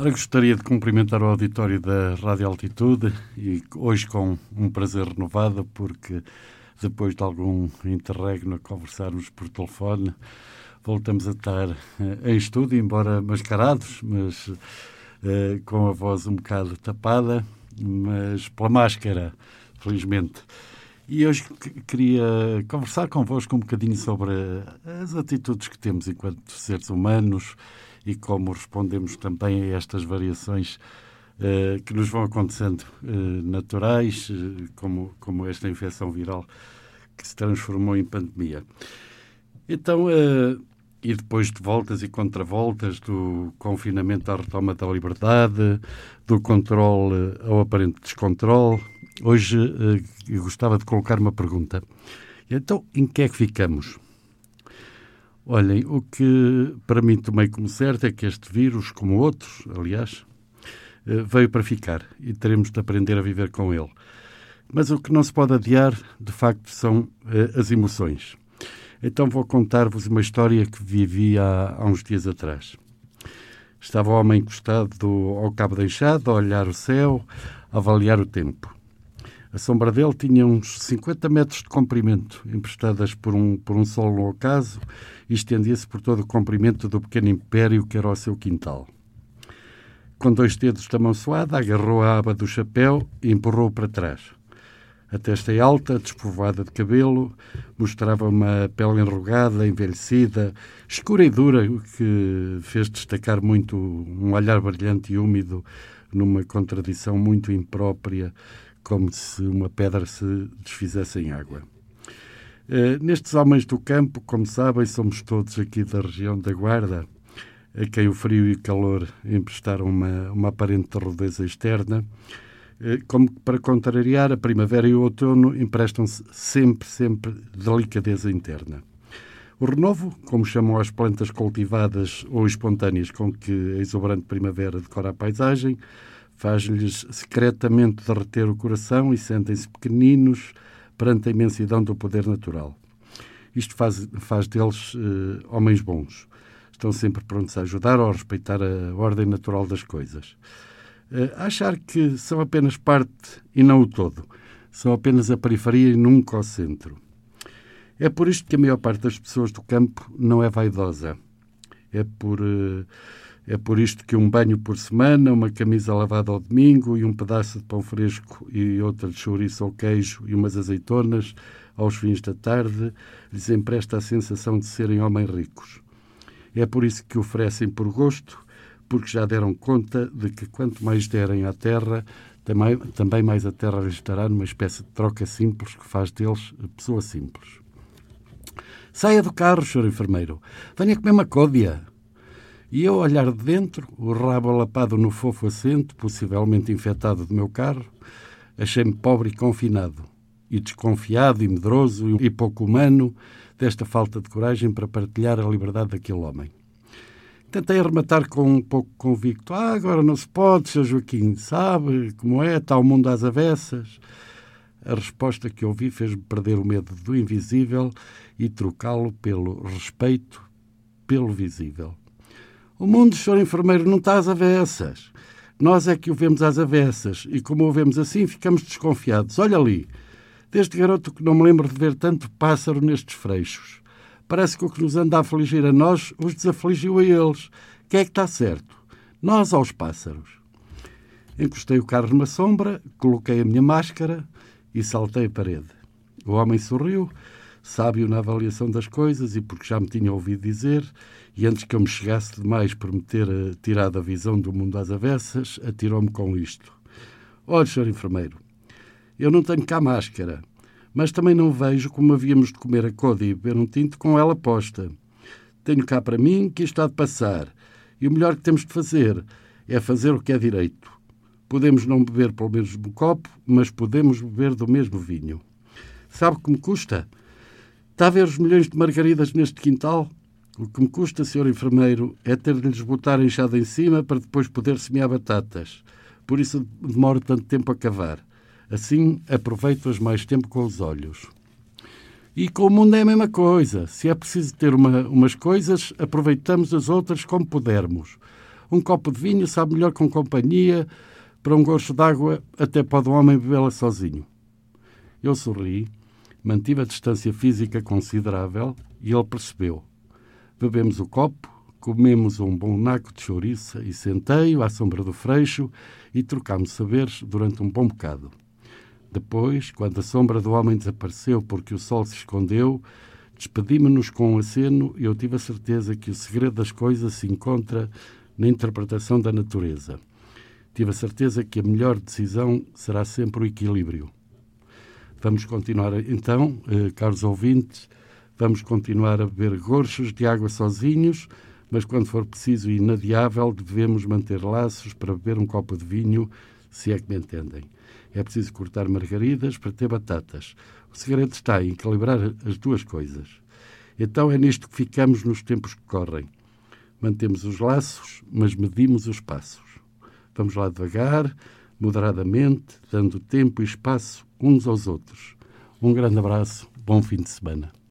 Ora, gostaria de cumprimentar o auditório da Rádio Altitude e hoje com um prazer renovado, porque depois de algum interregno a conversarmos por telefone, voltamos a estar eh, em estúdio, embora mascarados, mas uh, com a voz um bocado tapada, mas pela máscara, felizmente. E hoje queria conversar convosco um bocadinho sobre as atitudes que temos enquanto seres humanos e como respondemos também a estas variações uh, que nos vão acontecendo uh, naturais, uh, como, como esta infecção viral que se transformou em pandemia. Então, e depois de voltas e contravoltas, do confinamento à retoma da liberdade, do controle ao aparente descontrole, hoje eu gostava de colocar uma pergunta. Então, em que é que ficamos? Olhem, o que para mim tomei como certo é que este vírus, como outros, aliás, eh, veio para ficar e teremos de aprender a viver com ele. Mas o que não se pode adiar, de facto, são eh, as emoções. Então vou contar-vos uma história que vivi há, há, uns dias atrás. Estava o homem encostado ao cabo da enxada, a olhar o céu, a avaliar o tempo. A sombra dele tinha uns 50 metros de comprimento, emprestadas por um, por um sol no ocaso, e estendia-se por todo o comprimento do pequeno império que era o seu quintal. Com dois dedos da mão suada, agarrou a aba do chapéu e empurrou para trás. A testa é alta, despovoada de cabelo, mostrava uma pele enrugada, envelhecida, escura e dura, o que fez destacar muito um olhar brilhante e úmido, numa contradição muito imprópria como se uma pedra se desfizesse em água. Uh, nestes homens do campo, como sabem, somos todos aqui da região da Guarda, a quem o frio e o calor emprestaram uma, uma aparente rudeza externa. Uh, como para contrariar, a primavera e o outono emprestam-se sempre, sempre delicadeza interna. O renovo, como chamam as plantas cultivadas ou espontâneas com que a exuberante primavera decora a paisagem, faz-lhes secretamente derreter o coração e sentem-se pequeninos perante a imensidão do poder natural. Isto faz, faz deles uh, homens bons. Estão sempre prontos a ajudar ou a respeitar a ordem natural das coisas. Uh, achar que são apenas parte e não o todo. São apenas a periferia e nunca o centro. É por isto que a maior parte das pessoas do campo não é vaidosa. É por. Uh, é por isto que um banho por semana, uma camisa lavada ao domingo e um pedaço de pão fresco e outra de chouriço ou queijo e umas azeitonas aos fins da tarde lhes empresta a sensação de serem homens ricos. É por isso que oferecem por gosto, porque já deram conta de que quanto mais derem à terra, também, também mais a terra lhes dará numa espécie de troca simples que faz deles pessoa simples. Saia do carro, senhor enfermeiro. Venha comer uma códia. E eu olhar de dentro, o rabo alapado no fofo assento, possivelmente infectado do meu carro, achei-me pobre e confinado, e desconfiado e medroso e pouco humano desta falta de coragem para partilhar a liberdade daquele homem. Tentei arrematar com um pouco convicto. Ah, agora não se pode, Sr. Joaquim, sabe como é, está o mundo às avessas. A resposta que ouvi fez-me perder o medo do invisível e trocá-lo pelo respeito pelo visível. O mundo, senhor enfermeiro, não está às avessas. Nós é que o vemos às avessas e, como o vemos assim, ficamos desconfiados. Olha ali, desde garoto que não me lembro de ver tanto pássaro nestes freixos. Parece que o que nos anda a afligir a nós os desafligiu a eles. Quem é que está certo? Nós aos pássaros. Encostei o carro numa sombra, coloquei a minha máscara e saltei a parede. O homem sorriu, sábio na avaliação das coisas e porque já me tinha ouvido dizer, e antes que eu me chegasse demais por me ter uh, tirado a visão do mundo às avessas, atirou-me com isto. Olha, senhor enfermeiro, eu não tenho cá máscara, mas também não vejo como havíamos de comer a coda e beber um tinto com ela posta. Tenho cá para mim que isto há de passar, e o melhor que temos de fazer é fazer o que é direito. Podemos não beber pelo mesmo copo, mas podemos beber do mesmo vinho. Sabe que me custa? Está a ver os milhões de margaridas neste quintal? O que me custa, senhor enfermeiro, é ter de lhes botar enxada em cima para depois poder semear batatas. Por isso demoro tanto tempo a cavar. Assim aproveito-as mais tempo com os olhos. E com o mundo é a mesma coisa. Se é preciso ter uma, umas coisas, aproveitamos as outras como pudermos. Um copo de vinho sabe melhor com companhia. Para um gosto d'água, até pode um homem bebê-la sozinho. Eu sorri, mantive a distância física considerável e ele percebeu. Bebemos o copo, comemos um bom naco de chouriça e centeio à sombra do freixo e trocámos saberes durante um bom bocado. Depois, quando a sombra do homem desapareceu porque o sol se escondeu, despedimos-nos com um aceno e eu tive a certeza que o segredo das coisas se encontra na interpretação da natureza. Tive a certeza que a melhor decisão será sempre o equilíbrio. Vamos continuar, então, eh, caros ouvintes, vamos continuar a beber gorchos de água sozinhos, mas quando for preciso e inadiável, devemos manter laços para beber um copo de vinho, se é que me entendem. É preciso cortar margaridas para ter batatas. O segredo está em equilibrar as duas coisas. Então é nisto que ficamos nos tempos que correm. Mantemos os laços, mas medimos os passos. Vamos lá devagar, moderadamente, dando tempo e espaço uns aos outros. Um grande abraço, bom fim de semana.